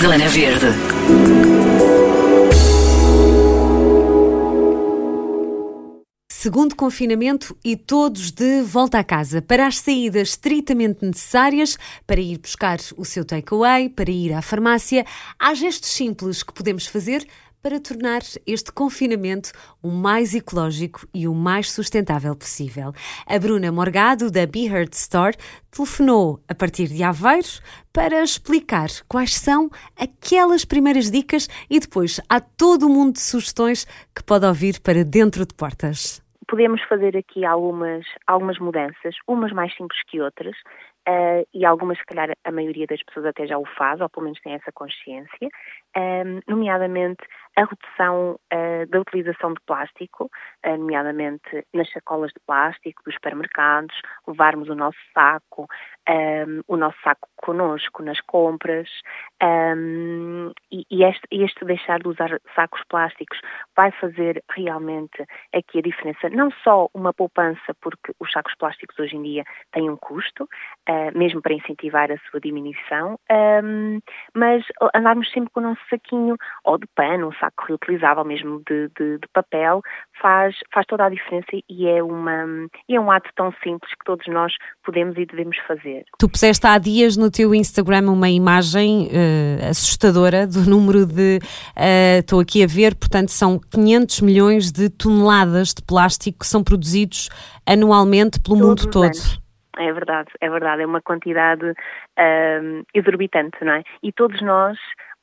Zona Verde. Segundo confinamento e todos de volta a casa para as saídas estritamente necessárias, para ir buscar o seu takeaway, para ir à farmácia, há gestos simples que podemos fazer para tornar este confinamento o mais ecológico e o mais sustentável possível. A Bruna Morgado, da Be Heard Store, telefonou a partir de Aveiro para explicar quais são aquelas primeiras dicas e depois há todo o mundo de sugestões que pode ouvir para dentro de portas. Podemos fazer aqui algumas, algumas mudanças, umas mais simples que outras, Uh, e algumas, se calhar, a maioria das pessoas até já o faz, ou pelo menos tem essa consciência, um, nomeadamente a redução uh, da utilização de plástico, uh, nomeadamente nas sacolas de plástico dos supermercados, levarmos o nosso saco, um, o nosso saco connosco nas compras, um, e, e este, este, deixar de usar sacos plásticos vai fazer realmente aqui a diferença, não só uma poupança, porque os sacos plásticos hoje em dia têm um custo, uh, mesmo para incentivar a sua diminuição, mas andarmos sempre com o nosso saquinho, ou de pano, um saco reutilizável mesmo de, de, de, papel, faz, faz toda a diferença e é, uma, é um ato tão simples que todos nós podemos e devemos fazer. Tu puseste há dias no teu Instagram uma imagem uh, assustadora do número de, uh, estou aqui a ver, portanto são 500 milhões de toneladas de plástico que são produzidos anualmente pelo Todos mundo todo. Anos. É verdade, é verdade, é uma quantidade um, exorbitante, não é? E todos nós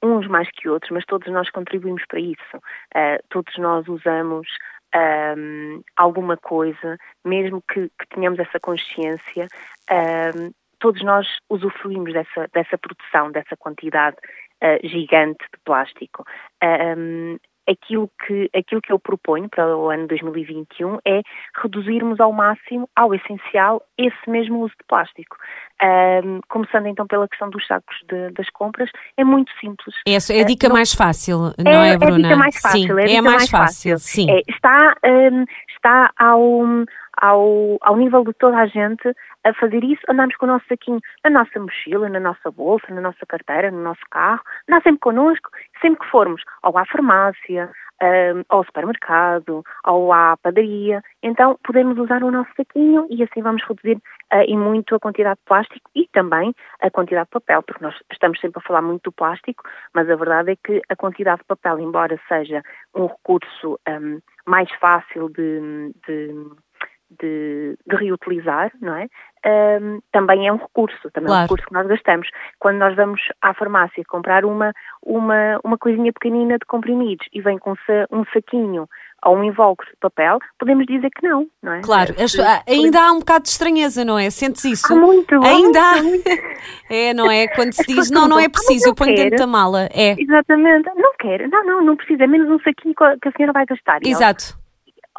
uns mais que outros, mas todos nós contribuímos para isso. Uh, todos nós usamos um, alguma coisa, mesmo que, que tenhamos essa consciência, um, todos nós usufruímos dessa, dessa produção, dessa quantidade uh, gigante de plástico. Um, aquilo que, aquilo que eu proponho para o ano 2021 é reduzirmos ao máximo, ao essencial, esse mesmo uso de plástico. Um, começando então pela questão dos sacos de, das compras, é muito simples. Essa é a dica uh, mais fácil, não é, é Bruna? É a dica mais fácil. Sim, é a, é a mais, mais fácil, fácil. sim. É, está, um, está ao, ao, ao nível de toda a gente a fazer isso, andamos com o nosso saquinho na nossa mochila, na nossa bolsa, na nossa carteira, no nosso carro, andar sempre connosco, sempre que formos ou à farmácia, um, ao supermercado, ou à padaria. Então, podemos usar o nosso saquinho e assim vamos reduzir uh, e muito a quantidade de plástico e também a quantidade de papel, porque nós estamos sempre a falar muito do plástico, mas a verdade é que a quantidade de papel, embora seja um recurso um, mais fácil de, de de, de, reutilizar, não é? Um, também é um recurso, também claro. é um recurso que nós gastamos. Quando nós vamos à farmácia comprar uma, uma, uma coisinha pequenina de comprimidos e vem com um saquinho ou um invólucro de papel, podemos dizer que não, não é? Claro, é, ainda há um bocado de estranheza, não é? Sentes isso? Há muito, ainda há. Muito. É, não é? Quando se diz, não, não é preciso, eu ponho quer. dentro da mala. É. Exatamente, não quero, não, não, não precisa, é menos um saquinho que a senhora vai gastar. Exato.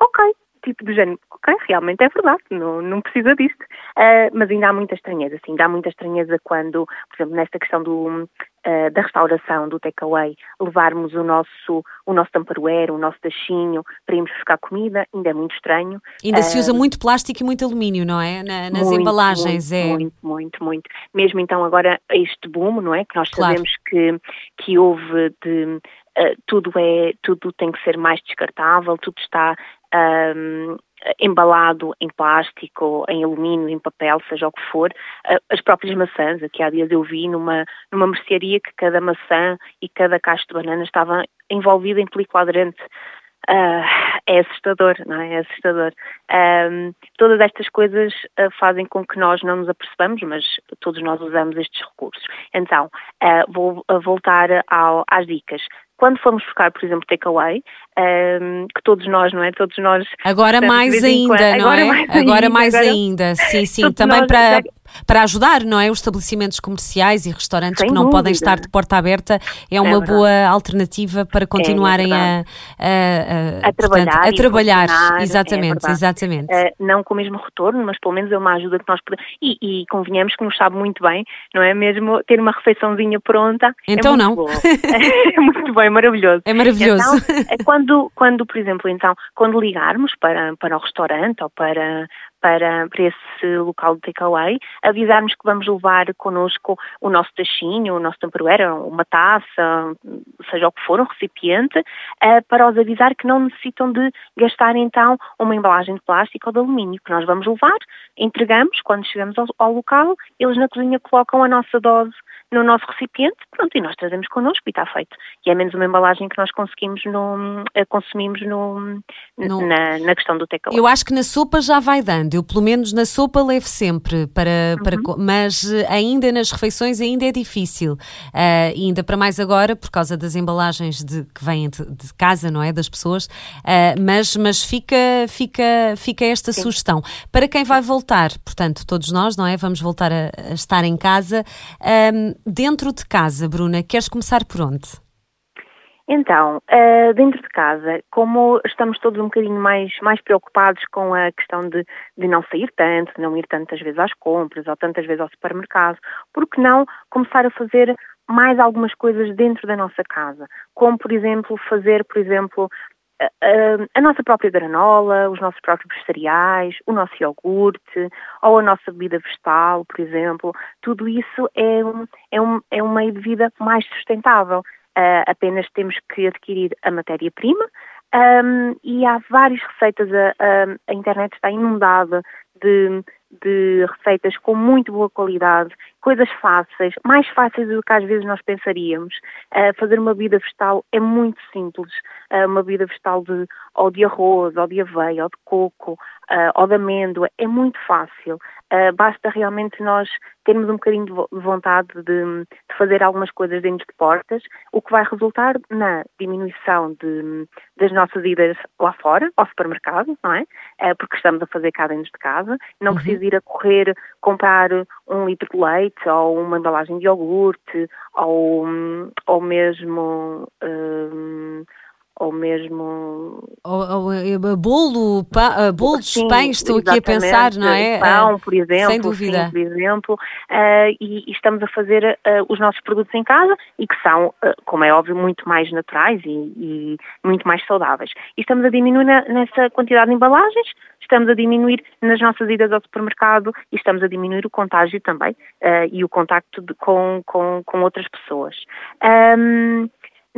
ok, tipo de género, ok, realmente é verdade, não, não precisa disto. Uh, mas ainda há muita estranheza, sim, ainda há muita estranheza quando, por exemplo, nesta questão do, uh, da restauração, do takeaway, levarmos o nosso, o nosso tamparware, o nosso tachinho para irmos buscar comida, ainda é muito estranho. Ainda uh, se usa muito plástico e muito alumínio, não é? Na, nas muito, embalagens, muito, é. Muito, muito, muito. Mesmo então agora este boom, não é? Que nós claro. sabemos que, que houve de Uh, tudo é tudo tem que ser mais descartável, tudo está um, embalado em plástico, em alumínio, em papel, seja o que for, as próprias maçãs. Aqui há dias eu vi numa, numa mercearia que cada maçã e cada caixa de banana estava envolvida em película aderente. Uh, é assustador, não é? É assustador. Um, todas estas coisas uh, fazem com que nós não nos apercebamos, mas todos nós usamos estes recursos. Então, uh, vou voltar ao, às dicas quando formos buscar, por exemplo, takeaway, um, que todos nós, não é? Todos nós. Agora mais ainda, não agora é? Mais agora ainda, mais agora... ainda, sim, sim. Também para, para ajudar, não é? Os estabelecimentos comerciais e restaurantes Sem que não dúvida. podem estar de porta aberta é uma é boa alternativa para continuarem é a, a, a, trabalhar. Portanto, a trabalhar. É exatamente, exatamente. Uh, não com o mesmo retorno, mas pelo menos é uma ajuda que nós podemos. E, e convenhamos que nos sabe muito bem, não é? Mesmo ter uma refeiçãozinha pronta. Então é não. é muito bom, é maravilhoso. É maravilhoso. Então, quando, quando, por exemplo, então, quando ligarmos para, para o restaurante ou para, para, para esse local de takeaway, avisarmos que vamos levar connosco o nosso tachinho, o nosso temperoeira, uma taça, seja o que for, um recipiente, uh, para os avisar que não necessitam de gastar então uma embalagem de plástico ou de alumínio, que nós vamos levar, entregamos, quando chegamos ao, ao local, eles na cozinha colocam a nossa dose no nosso recipiente, pronto, e nós trazemos connosco e está feito. E é menos uma embalagem que nós conseguimos no, eh, consumimos no, no, na, na questão do takeaway. Eu acho que na sopa já vai dando, eu pelo menos na sopa levo sempre, para, para, uhum. mas eh, ainda nas refeições ainda é difícil, uh, ainda para mais agora por causa das embalagens de, que vêm de, de casa, não é, das pessoas, uh, mas, mas fica, fica, fica esta Sim. sugestão. Para quem vai voltar, portanto, todos nós, não é, vamos voltar a, a estar em casa, um, dentro de casa, Bruna, queres começar por onde? Então, uh, dentro de casa, como estamos todos um bocadinho mais, mais preocupados com a questão de, de não sair tanto, de não ir tantas vezes às compras ou tantas vezes ao supermercado, por que não começar a fazer mais algumas coisas dentro da nossa casa? Como, por exemplo, fazer, por exemplo, a, a, nossa própria granola, os nossos próprios cereais, o nosso iogurte ou a nossa bebida vegetal, por exemplo, tudo isso é um, é um, é um meio de vida mais sustentável. Uh, apenas temos que adquirir a matéria-prima um, e há várias receitas, a, a, a internet está inundada de, de receitas com muito boa qualidade, coisas fáceis, mais fáceis do que às vezes nós pensaríamos. Uh, fazer uma bebida vegetal é muito simples. Uh, uma bebida vegetal de, ou de arroz, ou de aveia, ou de coco, uh, ou de amêndoa, é muito fácil. basta realmente nós termos um bocadinho de vontade de, de, fazer algumas coisas dentro de portas, o que vai resultar na diminuição de, das nossas idas lá fora, ao supermercado, não é? porque estamos a fazer cá dentro de casa. Não uhum. precisa ir a correr comprar um litro de leite ou uma embalagem de iogurte ou, ou mesmo um, ou mesmo ou, ou, eh, bolo, pa, bolo de pães, estou aqui a pensar, não é? Pão, por exemplo, sem dúvida. Sim, por exemplo, uh, e, e, estamos a fazer uh, os nossos produtos em casa e que são, uh, como é óbvio, muito mais naturais e, e, muito mais saudáveis. E estamos a diminuir na, nessa quantidade de embalagens, estamos a diminuir nas nossas idas ao supermercado e estamos a diminuir o contágio também e o contacto de, com, com, com outras pessoas. Um,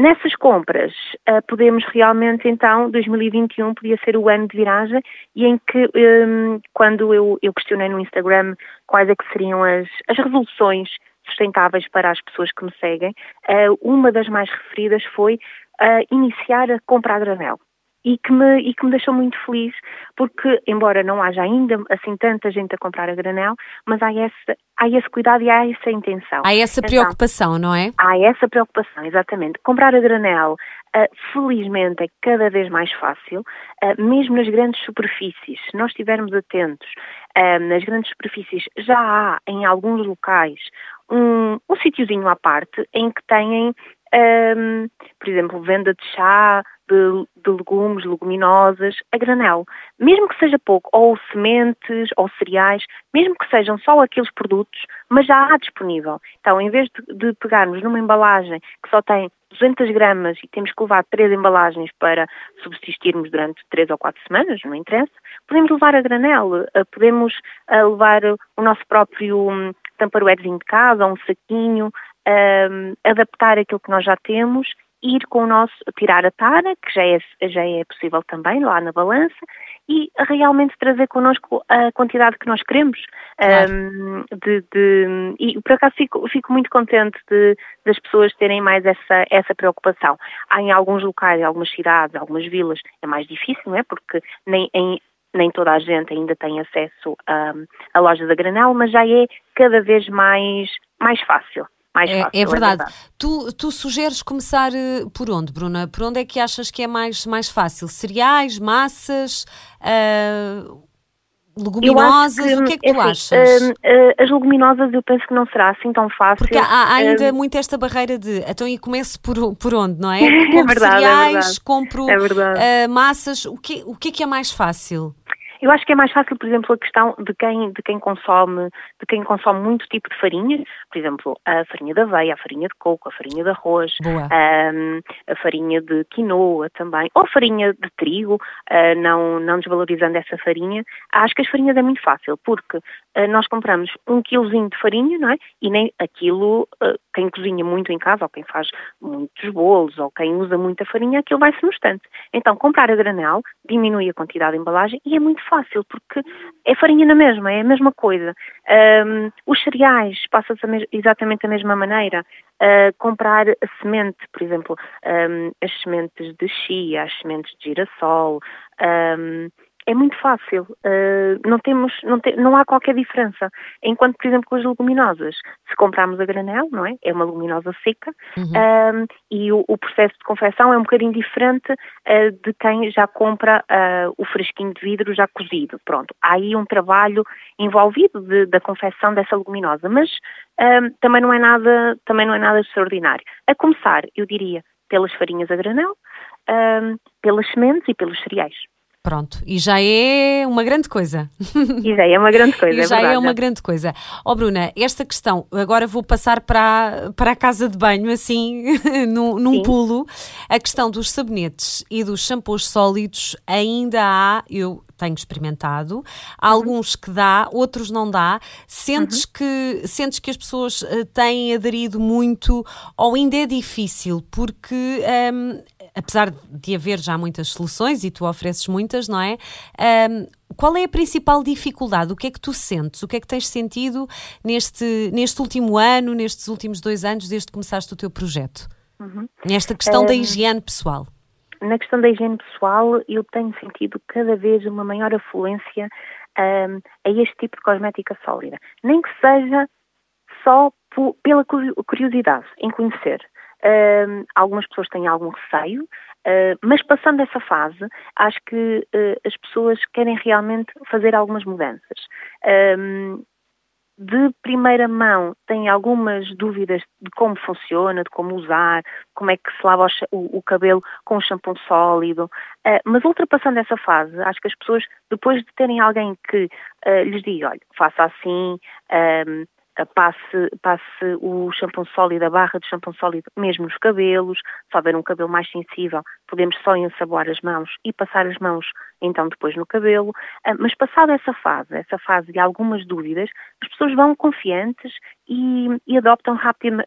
Nessas compras, uh, podemos realmente, então, 2021 podia ser o ano de viragem e em que, um, quando eu, eu, questionei no Instagram quais é que seriam as, as resoluções sustentáveis para as pessoas que me seguem, uh, uma das mais referidas foi uh, iniciar a compra a granel e que, me, e que me deixou muito feliz, porque, embora não haja ainda assim tanta gente a comprar a granel, mas há esse, há esse cuidado e há essa intenção. Há essa então, preocupação, então, não é? Há essa preocupação, exatamente. Comprar a granel, uh, felizmente, é cada vez mais fácil, uh, mesmo nas grandes superfícies. Se nós estivermos atentos, uh, nas grandes superfícies já há em alguns locais um, um sítiozinho à parte em que têm um, por exemplo, venda de chá, de, de, legumes, leguminosas, a granel. Mesmo que seja pouco, ou sementes, ou cereais, mesmo que sejam só aqueles produtos, mas já há disponível. Então, em vez de, de pegarmos numa embalagem que só tem 200 gramas e temos que levar três embalagens para subsistirmos durante três ou quatro semanas, não interessa, podemos levar a granel, eh, podemos eh, levar o nosso próprio hum, tamparoezinho de casa, um saquinho, um, adaptar aquilo que nós já temos, ir com o nosso, tirar a tara, que já é, já é possível também lá na balança, e realmente trazer connosco a quantidade que nós queremos. Claro. Um, de, de, e por acaso fico, fico muito contente de, das pessoas terem mais essa, essa preocupação. Há em alguns locais, em algumas cidades, algumas vilas, é mais difícil, não é? Porque nem em, nem toda a gente ainda tem acesso a, a loja da Granel, mas já é cada vez mais, mais fácil. Mais é, fácil, é, verdade. É verdade. Tu, tu sugeres começar eh, por onde, Bruna? Por onde é que achas que é mais, mais fácil? Cereais, massas, uh, leguminosas? Que, o que é que tu assim, achas? Uh, uh, as leguminosas eu penso que não será assim tão fácil. Porque há, há ainda muito esta barreira de então e começo por, por onde, não é? Compro é verdade, cereais, é compro massas, o que, o que é que é mais fácil? Eu acho que é mais fácil, por exemplo, a questão de quem, de quem consome, de quem consome muito tipo de farinha, por exemplo, a farinha de aveia, a farinha de coco, a farinha de arroz, um, a farinha de quinoa também, ou a farinha de trigo, uh, não, não desvalorizando essa farinha. Acho que as farinhas é muito fácil, porque uh, nós compramos um quilozinho de farinha, não é? E nem aquilo, uh, quem cozinha muito em casa, ou quem faz muitos bolos, ou quem usa muita farinha, aquilo vai-se no instante. Então, comprar a granel diminui a quantidade de embalagem e é muito fácil, porque é farinha na mesma, é a mesma coisa. Um, os cereais passa-se exatamente da mesma maneira. Uh, comprar a semente, por exemplo, um, as sementes de chia, as sementes de girassol, um, é muito fácil, uh, não, temos, não, te, não há qualquer diferença. Enquanto, por exemplo, com as leguminosas, se comprarmos a granel, não é? É uma leguminosa seca uhum. uh, e o, o, processo de confecção é um bocadinho diferente uh, de quem já compra o fresquinho de vidro já cozido. Pronto, há aí um trabalho envolvido de, da confecção dessa leguminosa, mas também não é nada, também não é nada extraordinário. A começar, eu diria, pelas farinhas a granel, pelas sementes e pelos cereais. Pronto, e já é uma grande coisa. E já é uma grande coisa, e é já verdade. é uma grande coisa. Ó oh, Bruna, esta questão, agora vou passar para, para a casa de banho, assim, num, num pulo. A questão dos sabonetes e dos shampoos sólidos ainda há, eu tenho experimentado, há uhum. alguns que dá, outros não dá. Sentes, uhum. que, sentes que as pessoas uh, têm aderido muito ou ainda é difícil, porque um, apesar de haver já muitas soluções e tu ofereces muitas, não é? Um, qual é a principal dificuldade? O que é que tu sentes? O que é que tens sentido neste, neste último ano, nestes últimos dois anos, desde que começaste o teu projeto? Uhum. Nesta questão um, da higiene pessoal. Na questão da higiene pessoal, eu tenho sentido cada vez uma maior afluência um, a este tipo de cosmética sólida. Nem que seja só pela curiosidade em conhecer. Algumas pessoas têm algum receio, uh, mas passando essa fase, acho que uh, as pessoas querem realmente fazer algumas mudanças. de primeira mão têm algumas dúvidas de como funciona, de como usar, como é que se lava o, o cabelo com um shampoo sólido, ah, mas ultrapassando essa fase, acho que as pessoas, depois de terem alguém que lhes diga, olha, faça assim, passe, passe o shampoo sólido, a barra de shampoo sólido mesmo nos cabelos, se houver um cabelo mais sensível, podemos só ensaboar as mãos e passar as mãos então depois no cabelo, ah, mas passada essa fase, essa fase de algumas dúvidas, as pessoas vão confiantes e, e adoptam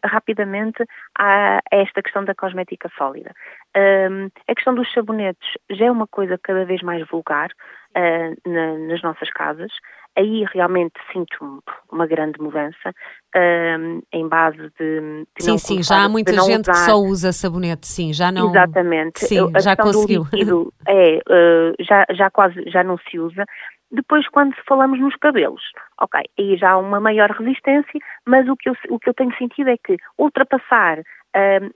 rapidamente a, a, esta questão da cosmética sólida. Um, a questão dos sabonetes já é uma coisa cada vez mais vulgar uh, na, nas nossas casas. Aí realmente sinto uma grande mudança um, em base de, de sim sim já há muita gente usar... que só usa sabonete sim já não exatamente. sim a já conseguiu. é uh, já já quase já não se usa. Depois, quando falamos nos cabelos, ok, aí já há uma maior resistência, mas o que eu, o que eu tenho sentido é que ultrapassar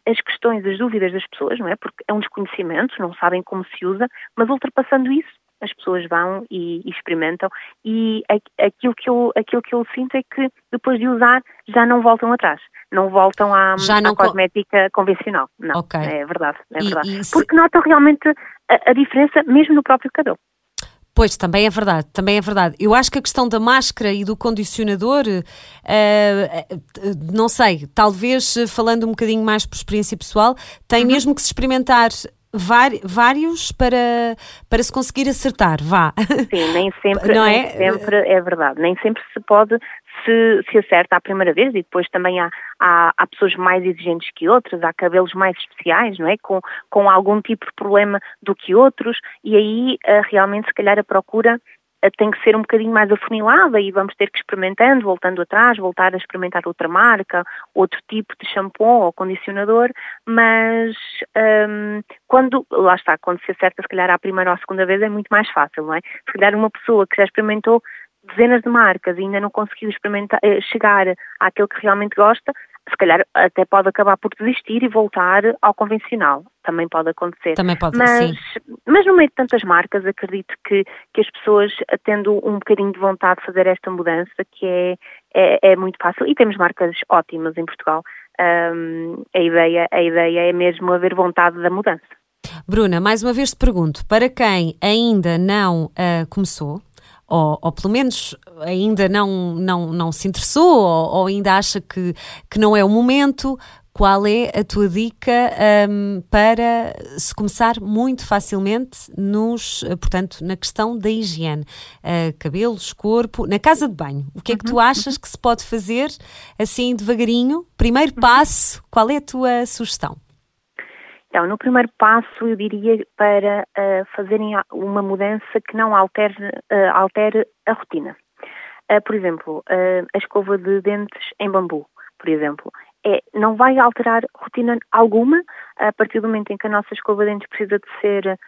as questões, as dúvidas das pessoas, não é? Porque é um desconhecimento, não sabem como se usa, mas ultrapassando isso, as pessoas vão e, e, experimentam e aquilo que, eu, aquilo que eu sinto é que depois de usar já não voltam atrás, não voltam à, não à cosmética co convencional. Não, okay. é verdade, é verdade. E, e se... Porque notam realmente a, a, diferença mesmo no próprio cabelo. Pois, também é verdade, também é verdade. Eu acho que a questão da máscara e do condicionador, uh, não sei, talvez falando um bocadinho mais por experiência pessoal, tem uhum. mesmo que se experimentar vários para, para se conseguir acertar, vá. Sim, nem sempre, não nem é? sempre é verdade, nem sempre se pode se, se acerta à primeira vez e depois também há, há, há, pessoas mais exigentes que outras, há cabelos mais especiais, não é? Com, com algum tipo de problema do que outros e aí uh, realmente se calhar a procura tem que ser um bocadinho mais afunilada e vamos ter que experimentando, voltando atrás, voltar a experimentar outra marca, outro tipo de shampoo ou condicionador, mas um, quando, lá está, quando se acerta se calhar à primeira ou à segunda vez é muito mais fácil, não é? Se calhar uma pessoa que já experimentou dezenas de marcas e ainda não conseguiu experimentar, eh, chegar àquele que realmente gosta, se calhar até pode acabar por desistir e voltar ao convencional. Também pode acontecer. Também pode, mas, sim. Mas no meio de tantas marcas, acredito que, que as pessoas, tendo um bocadinho de vontade de fazer esta mudança, que é, é, é muito fácil, e temos marcas ótimas em Portugal, um, a, ideia, a ideia é mesmo haver vontade da mudança. Bruna, mais uma vez te pergunto, para quem ainda não uh, começou, ou, ou, pelo menos ainda não, não, não se interessou, ou, ou ainda acha que, que não é o momento, qual é a tua dica um, para se começar muito facilmente nos, portanto, na questão da higiene? Uh, cabelos, corpo, na casa de banho. O que é que tu uhum, achas uhum. que se pode fazer assim devagarinho? Primeiro uhum. passo, qual é a tua sugestão? Então, no primeiro passo, eu diria para uh, fazerem uma mudança que não altere, uh, altere a rotina. Uh, por exemplo, a escova de dentes em bambu, por exemplo é, não vai alterar rotina alguma a partir do momento em que a nossa escova de dentes precisa de ser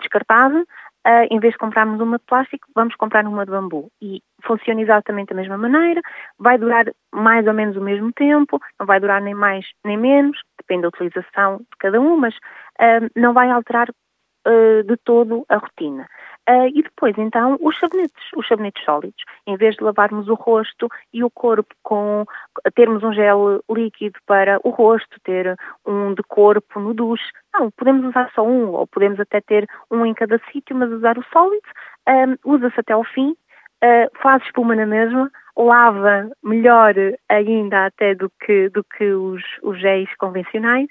descartada. Uh, em vez de comprarmos uma de plástico, vamos comprar uma de bambu. E funciona exatamente da mesma maneira, vai durar mais ou menos o mesmo tempo, não vai durar nem mais nem menos, depende da utilização de cada um, mas uh, não vai alterar de todo a rotina. Uh, e depois, então, os sabonetes, os sabonetes sólidos. Em vez de lavarmos o rosto e o corpo com termos um gel líquido para o rosto, ter um de corpo no duche, não, podemos usar só um, ou podemos até ter um em cada sítio, mas usar o sólido, um, usa-se até ao fim, uh, faz espuma na mesma, lava melhor ainda até do que, do que os, os géis convencionais.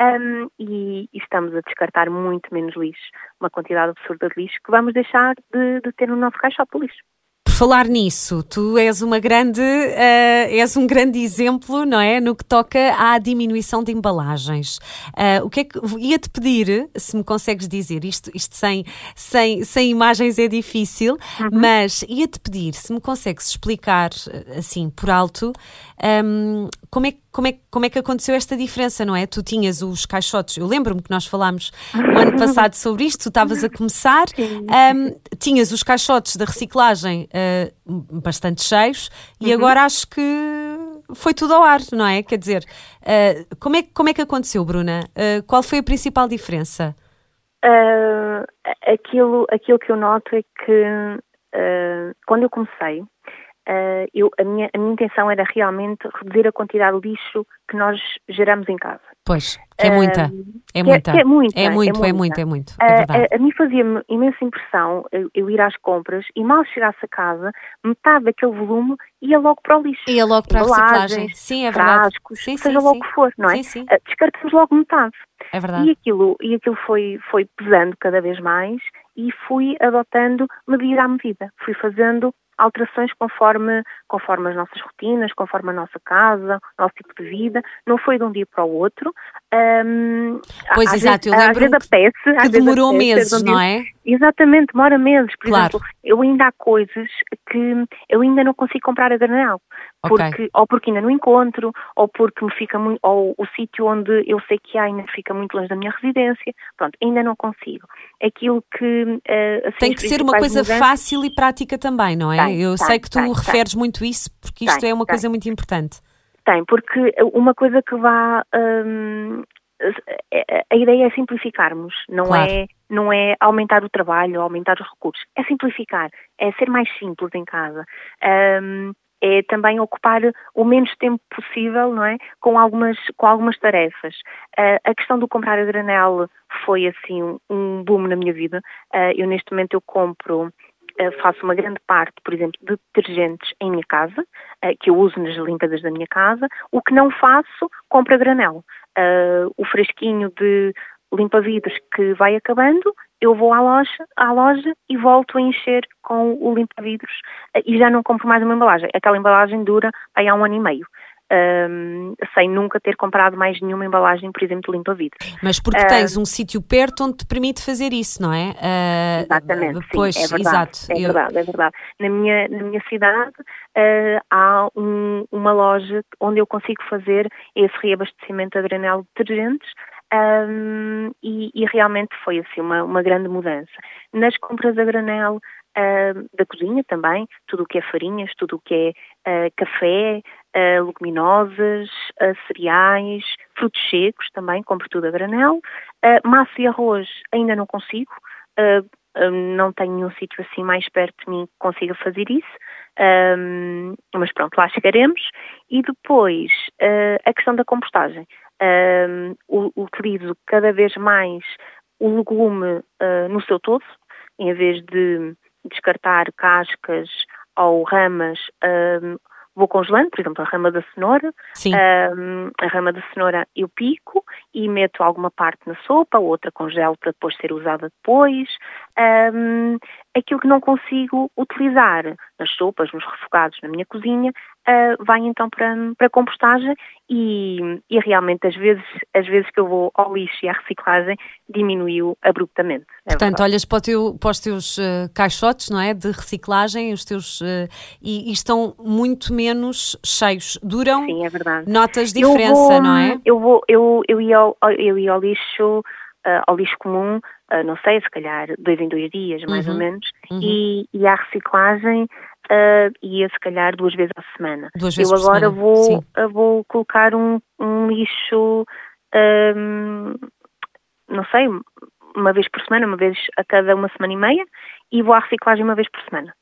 Um, e, estamos a descartar muito menos lixo, uma quantidade absurda de lixo que vamos deixar de, de ter no nosso caixote de lixo falar nisso, tu és uma grande, uh, és um grande exemplo, não é, no que toca à diminuição de embalagens. Uh, o que é que ia-te pedir, se me consegues dizer isto, isto sem, sem, sem imagens é difícil, uhum. mas ia-te pedir se me consegues explicar assim por alto um, como é como é, como é que aconteceu esta diferença, não é? Tu tinhas os caixotes, eu lembro-me que nós falámos o ano passado sobre isto, tu estavas a começar, um, tinhas os caixotes da reciclagem uh, bastante cheios e uhum. agora acho que foi tudo ao ar, não é? Quer dizer, uh, como, é, como é que aconteceu, Bruna? Uh, qual foi a principal diferença? aquilo, aquilo que eu noto é que quando eu comecei, uh, eu, a, minha, a minha intenção era realmente reduzir a quantidade de lixo que nós geramos em casa. Pois, que é muita. Uh, é, muita. Que é, muita. É muito, é, é muito, é muito. É uh, a, a mim fazia-me imensa impressão eu, eu, ir às compras e mal chegasse a casa, metade daquele volume ia logo para o lixo. Ia logo para a reciclagem. Sim, é verdade. Frascos, sim, seja sim, logo o que for, não é? Sim, sim. Uh, descartamos logo metade. É verdade. E aquilo, e aquilo foi, foi pesando cada vez mais e fui adotando medida a medida. Fui fazendo alterações conforme, conforme as nossas rotinas, conforme a nossa casa, o nosso tipo de vida. Não foi de um dia para o outro. Um, pois, exato, vezes, eu lembro que, que demorou meses, não é? Exatamente, demora meses. Por claro. exemplo, eu ainda há coisas que eu ainda não consigo comprar a granel. Porque, okay. Ou porque ainda não encontro, ou porque me fica muito, ou o sítio onde eu sei que há ainda fica muito longe da minha residência. Pronto, ainda não consigo. Aquilo que. Uh, assim, Tem que ser uma coisa mudanças, fácil e prática também, não é? Tem, eu tem, sei que tu tem, referes muito isso, porque isto é uma coisa muito importante. Tem, porque uma coisa que vá. Hum, a ideia é simplificarmos, não claro. é não é aumentar o trabalho, aumentar os recursos, é simplificar, é ser mais simples em casa. Um, é também ocupar o menos tempo possível, não é, com algumas com algumas tarefas. Uh, a questão do comprar a granel foi assim um boom na minha vida. Uh, eu neste momento eu compro Uh, faço uma grande parte, por exemplo, de detergentes em minha casa, uh, que eu uso nas limpadas da minha casa. O que não faço, compro a granel. Uh, o fresquinho de limpa-vidros que vai acabando, eu vou à loja, à loja e volto a encher com o limpa-vidros eh, e já não compro mais uma embalagem. Aquela embalagem dura aí há um ano e meio. Um, sem nunca ter comprado mais nenhuma embalagem, por exemplo, de limpa-vidros. Mas porque uh, tens um sítio perto onde te permite fazer isso, não é? Uh, exatamente, pois, sim, é verdade, exato. É eu... verdade, é verdade. Na minha, na minha cidade uh, há um, uma loja onde eu consigo fazer esse reabastecimento a granel de detergentes um, e, e, realmente foi assim uma, uma grande mudança. Nas compras a granel uh, da cozinha também, tudo o que é farinhas, tudo o que é uh, café, uh, leguminosas, cereais, frutos secos também, compro tudo a granel. massa e arroz ainda não consigo, não tenho nenhum sítio assim mais perto de mim que consiga fazer isso. Um, mas pronto, lá chegaremos. E depois, a questão da compostagem um, utilizo cada vez mais o legume uh, no seu todo, em vez de descartar cascas ou ramas, um, vou congelando, por exemplo, a rama da cenoura, um, a rama da cenoura eu pico e meto alguma parte na sopa, outra congelo para depois ser usada depois. Um, aquilo que não consigo utilizar nas sopas, nos refogados na minha cozinha, uh, vai então para, para compostagem e, e realmente às vezes, às vezes que eu vou ao lixo e à reciclagem diminuiu abruptamente. É Portanto, verdade. olhas para, teu, para, os teus uh, caixotes não é, de reciclagem os teus, uh, e, e, estão muito menos cheios. Duram Sim, é verdade. notas de diferença, vou, não é? Eu, vou, eu, eu, ia, ao, eu ia ao lixo uh, ao lixo comum, uh, não sei, se calhar dois em dois dias, mais uhum. ou menos, uhum. e, e à reciclagem uh, ia se calhar duas vezes à semana. Duas vezes Eu agora semana. vou, vou colocar um, um lixo, um, não sei, uma vez por semana, uma vez a cada uma semana e meia, e vou à reciclagem uma vez por semana.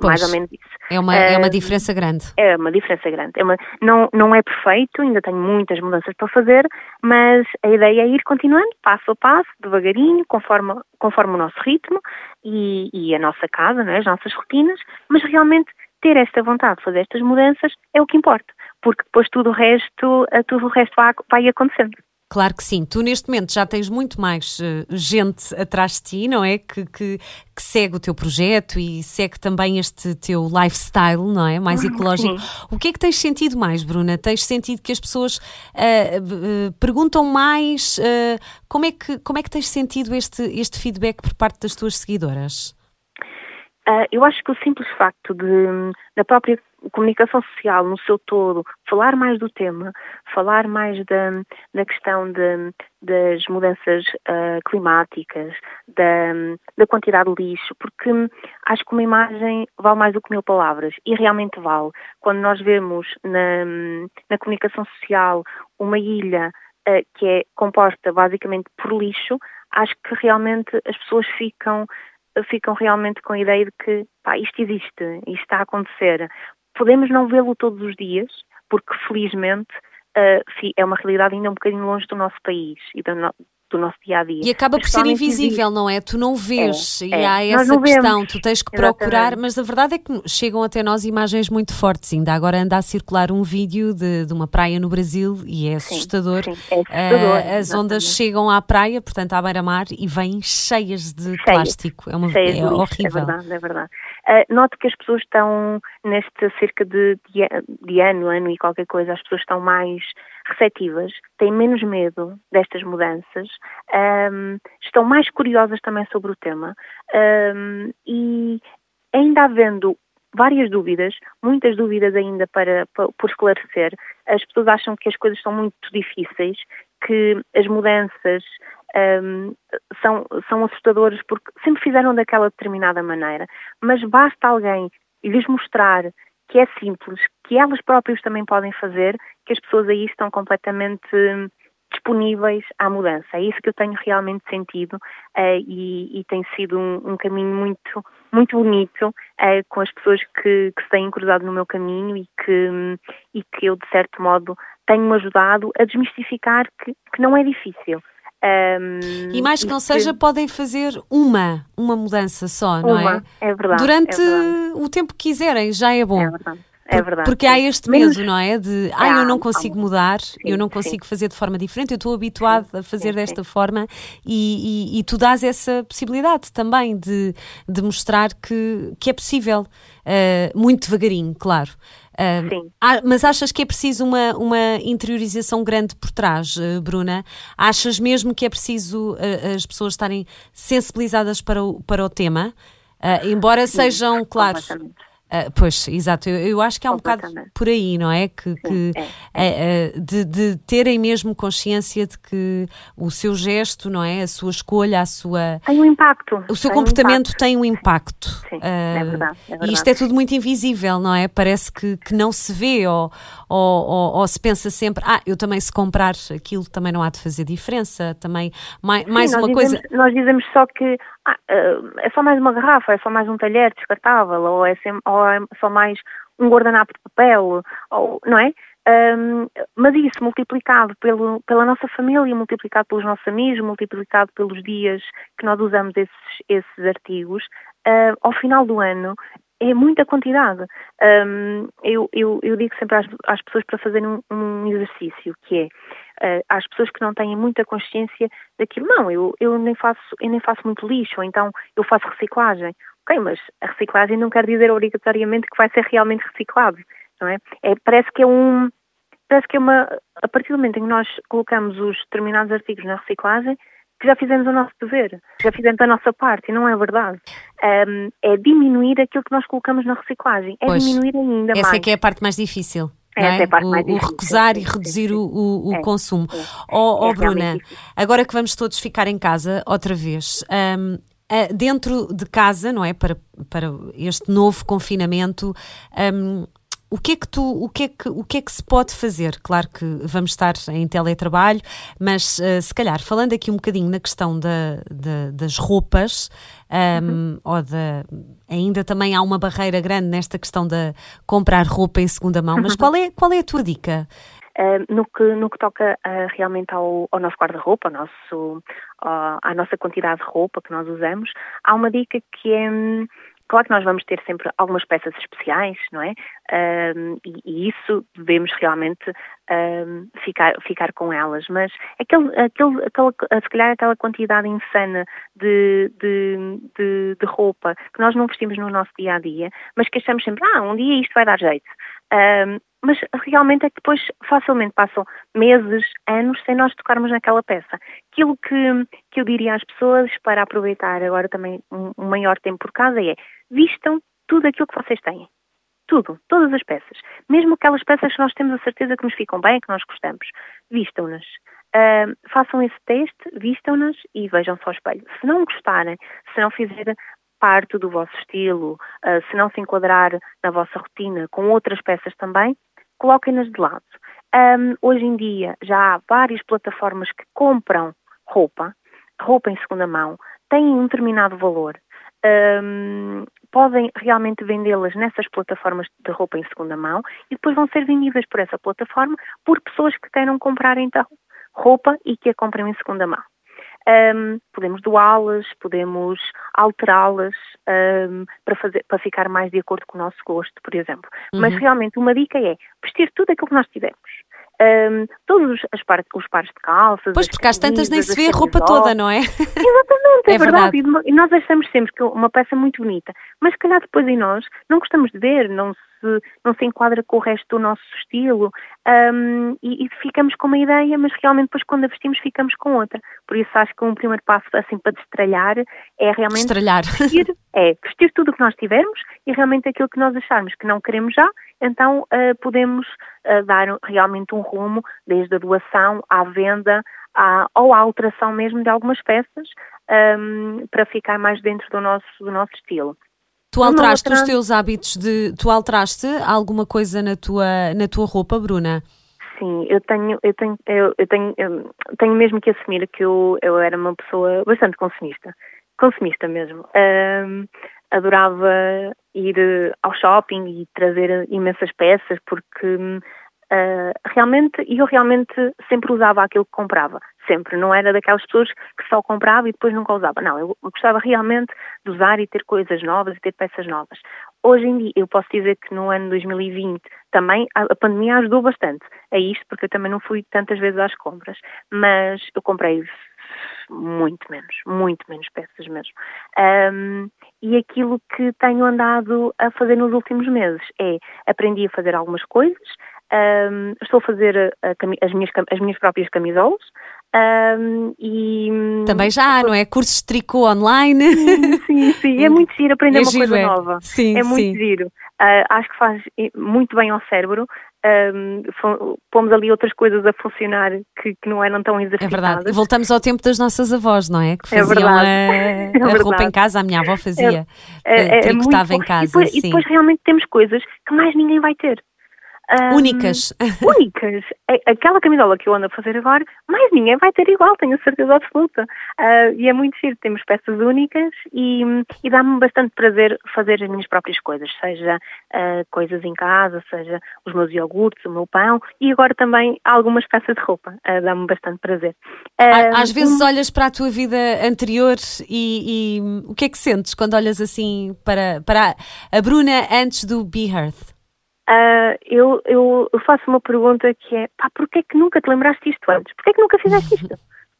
Pois, mais ou menos isso. É uma, uh, é uma diferença grande. É uma diferença grande. É uma, não, não é perfeito, ainda tenho muitas mudanças para fazer, mas a ideia é ir continuando, passo a passo, devagarinho, conforme, conforme o nosso ritmo e, e a nossa casa, é? as nossas rotinas, mas realmente ter esta vontade de fazer estas mudanças é o que importa, porque depois tudo o resto, tudo o resto vai acontecendo. Claro que sim. Tu neste momento já tens muito mais uh, gente atrás de ti, não é? Que, que, que, segue o teu projeto e segue também este teu lifestyle, não é? Mais ecológico. Sim. O que é que tens sentido mais, Bruna? Tens sentido que as pessoas uh, uh, perguntam mais? como, é que, como é que tens sentido este, este feedback por parte das tuas seguidoras? eu acho que o simples facto de, da própria comunicação social no seu todo, falar mais do tema, falar mais da, da questão de, das mudanças uh, climáticas, da, da quantidade de lixo, porque acho que uma imagem vale mais do que mil palavras e realmente vale. Quando nós vemos na, na comunicação social uma ilha uh, que é composta basicamente por lixo, acho que realmente as pessoas ficam ficam realmente com a ideia de que pá, isto existe, isto está a acontecer. Podemos não vê-lo todos os dias, porque felizmente uh, é uma realidade ainda um bocadinho longe do nosso país e do, no, do nosso dia a dia. E acaba por ser invisível, não é? Tu não vês é, e é. há essa questão, vemos. tu tens que procurar, Exatamente. mas a verdade é que chegam até nós imagens muito fortes. Ainda agora anda a circular um vídeo de, de uma praia no Brasil e é assustador. Sim. É assustador uh, as ondas chegam à praia, portanto à beira-mar, e vêm cheias de cheias, plástico. É, uma, é lixo, é horrível. É verdade, é verdade. Uh, noto que as pessoas estão neste cerca de, de, de ano, ano e qualquer coisa, as pessoas estão mais receptivas, têm menos medo destas mudanças, um, estão mais curiosas também sobre o tema um, e ainda havendo várias dúvidas, muitas dúvidas ainda para, para, por esclarecer. As pessoas acham que as coisas são muito difíceis, que as mudanças um, são, são assustadoras porque sempre fizeram daquela determinada maneira, mas basta alguém lhes mostrar que é simples, que elas próprias também podem fazer, que as pessoas aí estão completamente disponíveis à mudança. É isso que eu tenho realmente sentido uh, e, e, tem sido um, um, caminho muito, muito bonito uh, com as pessoas que, que, se têm cruzado no meu caminho e que, e que eu, de certo modo, tenho ajudado a desmistificar que, que não é difícil. Um, e mais que não seja, podem fazer uma, uma mudança só, não uma, é? É verdade. Durante é verdade. o tempo que quiserem, já é bom. É verdade. É verdade. Porque há este medo, não é? De, ah, eu não consigo mudar, eu não consigo fazer de forma diferente, eu estou habituado a fazer desta forma e, e, e, tu dás essa possibilidade também de, de mostrar que, que é possível, uh, muito devagarinho, claro. Uh, mas achas que é preciso uma, uma interiorização grande por trás, uh, Bruna? Achas mesmo que é preciso uh, as pessoas estarem sensibilizadas para o, para o tema? embora Sim, sejam, claro. Uh, pois, exato, eu, eu, acho que há um bocado por aí, não é? Que, que é, é. Uh, de, de, terem mesmo consciência de que o seu gesto, não é? A sua escolha, a sua. Tem um impacto. O seu tem comportamento um tem um impacto. Sim, uh, é, verdade, é verdade. E isto é tudo muito invisível, não é? Parece que, que não se vê ou, ou, ou, ou, se pensa sempre, ah, eu também se comprar aquilo também não há de fazer diferença. Também, mais, Sim, mais uma dizemos, coisa. Nós dizemos só que ah, é só mais uma garrafa, é só mais um talher descartável, ou é, sem, ou é só mais um guardanapo de papel, ou, não é? Um, mas isso multiplicado pelo, pela nossa família, multiplicado pelos nossos amigos, multiplicado pelos dias que nós usamos esses, esses artigos, uh, ao final do ano, é muita quantidade. Um, eu, eu, eu, digo sempre às, às pessoas para fazerem um, um, exercício, que é uh, às pessoas que não têm muita consciência daquilo, não, eu, eu, nem faço, eu nem faço muito lixo, ou então eu faço reciclagem. Ok, mas a reciclagem não quer dizer obrigatoriamente que vai ser realmente reciclado, não é? é parece que é um. Parece que é uma. A partir do momento em que nós colocamos os determinados artigos na reciclagem, que já fizemos o nosso dever, já fizemos a nossa parte, e não é verdade. Um, é diminuir aquilo que nós colocamos na reciclagem, é pois, diminuir ainda essa mais. Essa é que é a parte mais difícil. Essa é? a parte o, mais difícil. O recusar e reduzir o, o, o é, consumo. Ó oh, oh, Bruna, agora que vamos todos ficar em casa outra vez, um, dentro de casa, não é? Para, para este novo confinamento, um, o que é que tu, o que é que, o que é que se pode fazer? Claro que vamos estar em teletrabalho, mas uh, se calhar falando aqui um bocadinho na questão da, da das roupas, um, uhum. ou da ainda também há uma barreira grande nesta questão de comprar roupa em segunda mão, mas qual é, qual é a tua dica? Uh, no, que, no que toca uh, realmente ao, ao nosso guarda-roupa, uh, à nossa quantidade de roupa que nós usamos, há uma dica que é hum, Claro que nós vamos ter sempre algumas peças especiais, não é? Um, e, e, isso devemos realmente um, ficar, ficar com elas, mas aquele, aquele, aquela, se calhar aquela quantidade insana de, de, de, de, roupa que nós não vestimos no nosso dia a dia, mas que achamos sempre, ah, um dia isto vai dar jeito. Um, mas realmente é que depois facilmente passam meses, anos sem nós tocarmos naquela peça. Aquilo que, que eu diria às pessoas para aproveitar agora também um, maior tempo por casa é vistam tudo aquilo que vocês têm. Tudo, todas as peças. Mesmo aquelas peças que nós temos a certeza que nos ficam bem, que nós gostamos. Vistam-nas. Uh, façam esse teste, vistam-nas e vejam-se ao espelho. Se não gostarem, se não fizer parte do vosso estilo, uh, se não se enquadrar na vossa rotina com outras peças também, coloquem-nas de lado. Um, hoje em dia já há várias plataformas que compram roupa, roupa em segunda mão, têm um determinado valor. Um, podem realmente vendê-las nessas plataformas de roupa em segunda mão e depois vão ser vendidas por essa plataforma por pessoas que queiram comprar então roupa e que a comprem em segunda mão. Um, podemos doá-las, podemos alterá-las um, para, fazer, para ficar mais de acordo com o nosso gosto, por exemplo. Uhum. Mas realmente uma dica é vestir tudo aquilo que nós tivermos. Um, todos os, par, os pares de calças. Pois, porque às tantas nem se vê a roupa toda, não é? Exatamente, é, é verdade. verdade. E nós achamos sempre que uma peça é muito bonita, mas se calhar depois em nós não gostamos de ver, não se, não se enquadra com o resto do nosso estilo um, e, e, ficamos com uma ideia, mas realmente depois quando a vestimos ficamos com outra. Por isso acho que um primeiro passo assim para destralhar é realmente Destralhar. vestir, é, vestir tudo o que nós tivermos e realmente aquilo que nós acharmos que não queremos já, então uh, podemos uh, dar realmente um rumo desde a doação à venda à, ou à alteração mesmo de algumas peças um, para ficar mais dentro do nosso, do nosso estilo. Tu alteraste outra... os teus hábitos de. Tu alteraste alguma coisa na tua, na tua roupa, Bruna? Sim, eu tenho, eu tenho, eu, eu tenho, eu tenho mesmo que assumir que eu, eu era uma pessoa bastante consumista. Consumista mesmo. Um, adorava ir ao shopping e trazer imensas peças porque Uh, realmente, e eu realmente sempre usava aquilo que comprava, sempre, não era daquelas pessoas que só comprava e depois nunca usava, não, eu gostava realmente de usar e ter coisas novas e ter peças novas. Hoje em dia, eu posso dizer que no ano 2020 também a, a pandemia ajudou bastante a isto, porque eu também não fui tantas vezes às compras, mas eu comprei muito menos, muito menos peças mesmo. Um, e aquilo que tenho andado a fazer nos últimos meses é aprendi a fazer algumas coisas, um, estou a fazer a, a, as, minhas, as minhas próprias camisolas. Um, e, Também já não é? Cursos de tricô online. Sim, sim, sim. é muito giro aprender é uma giro, coisa é. nova. Sim, é muito sim. giro. Uh, acho que faz muito bem ao cérebro. Um, pomos ali outras coisas a funcionar que, que, não eram tão exercitadas. É verdade. Voltamos ao tempo das nossas avós, não é? Que é faziam é a, a é roupa em casa, a minha avó fazia. É, é, é tricotava em casa. E depois, e depois realmente temos coisas que mais ninguém vai ter. Um, únicas. únicas. Aquela camisola que eu ando a fazer agora, mais ninguém vai ter igual, tenho certeza absoluta. Uh, e é muito giro, temos peças únicas e, e dá-me bastante prazer fazer as minhas próprias coisas, seja uh, coisas em casa, seja os meus iogurtes, o meu pão e agora também algumas peças de roupa. Uh, dá-me bastante prazer. Às vezes olhas para a tua vida anterior e, e, o que é que sentes quando olhas assim para, para a Bruna antes do Be Earth? Uh, eu, eu, faço uma pergunta que é, pá, porquê que nunca te lembraste isto antes? Porquê que nunca fizeste isto?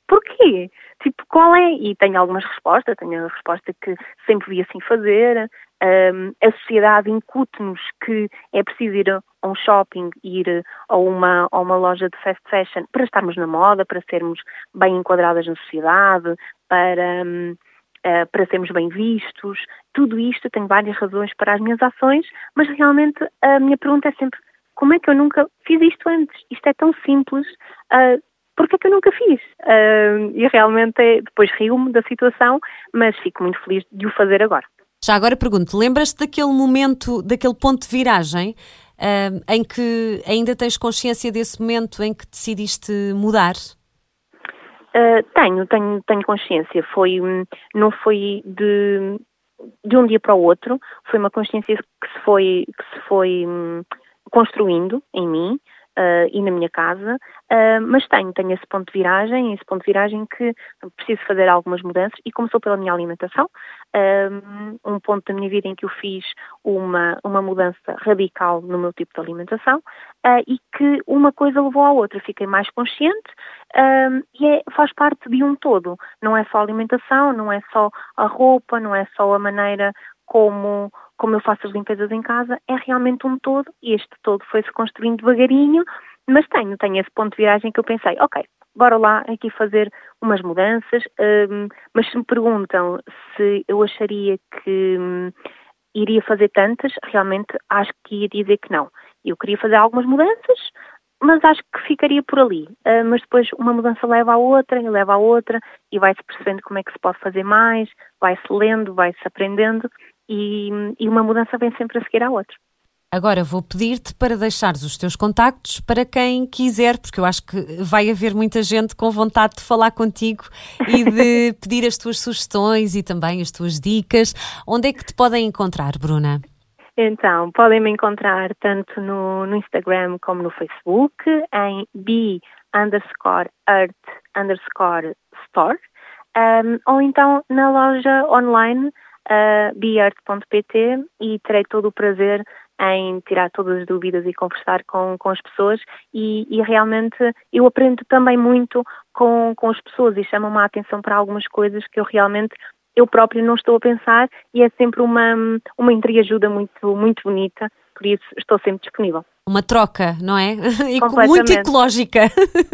Porquê? Tipo, qual é? E tenho algumas respostas, tenho a resposta que sempre vi assim fazer, um, a sociedade incute-nos que é preciso ir a um shopping, ir a uma, a uma loja de fast fashion para estarmos na moda, para sermos bem enquadradas na sociedade, para... Um, uh, para sermos bem vistos. Tudo isto tem várias razões para as minhas ações, mas realmente a minha pergunta é sempre como é que eu nunca fiz isto antes? Isto é tão simples. Uh, Por que é que eu nunca fiz? Uh, e realmente é, depois rio-me da situação, mas fico muito feliz de o fazer agora. Já agora pergunto, lembras-te daquele momento, daquele ponto de viragem uh, em que ainda tens consciência desse momento em que decidiste mudar? Uh, tenho, tenho, tenho consciência. Foi, não foi de, de um dia para o outro, foi uma consciência que se foi, que se foi hum, construindo em mim uh, e na minha casa, uh, mas tenho, tenho esse ponto de viragem, esse ponto de viragem que preciso fazer algumas mudanças e começou pela minha alimentação, um, um ponto da minha vida em que eu fiz uma, uma mudança radical no meu tipo de alimentação e que uma coisa levou à outra, fiquei mais consciente e é, faz parte de um todo, não é só a alimentação, não é só a roupa, não é só a maneira como como eu faço as limpezas em casa, é realmente um todo e este todo foi-se construindo devagarinho, mas tenho, tenho esse ponto de viragem que eu pensei, ok, bora lá aqui fazer umas mudanças, um, mas se me perguntam se eu acharia que um, iria fazer tantas, realmente acho que ia dizer que não. Eu queria fazer algumas mudanças, mas acho que ficaria por ali. Uh, mas depois uma mudança leva a outra, e leva a outra, e vai-se percebendo como é que se pode fazer mais, vai-se lendo, vai-se aprendendo, e, e uma mudança vem sempre a seguir à outra. Agora vou pedir-te para deixares os teus contactos para quem quiser, porque eu acho que vai haver muita gente com vontade de falar contigo e de pedir as tuas sugestões e também as tuas dicas. Onde é que te podem encontrar, Bruna? Então, podem me encontrar tanto no, no Instagram como no Facebook, em b underscore art underscore store, um, ou então na loja online uh, beart.pt e terei todo o prazer em tirar todas as dúvidas e conversar com, com as pessoas e, e realmente eu aprendo também muito com, com as pessoas e chama-me a atenção para algumas coisas que eu realmente eu próprio não estou a pensar e é sempre uma, uma entreajuda muito, muito bonita, por isso estou sempre disponível. Uma troca, não é? E muito ecológica.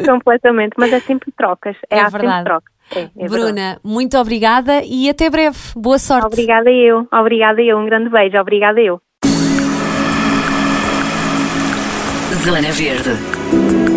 Completamente, mas é sempre trocas. É, é verdade. troca. É, é Bruna, verdade. muito obrigada e até breve. Boa sorte. Obrigada eu, obrigada eu. Um grande beijo, obrigada eu. Zona Verde.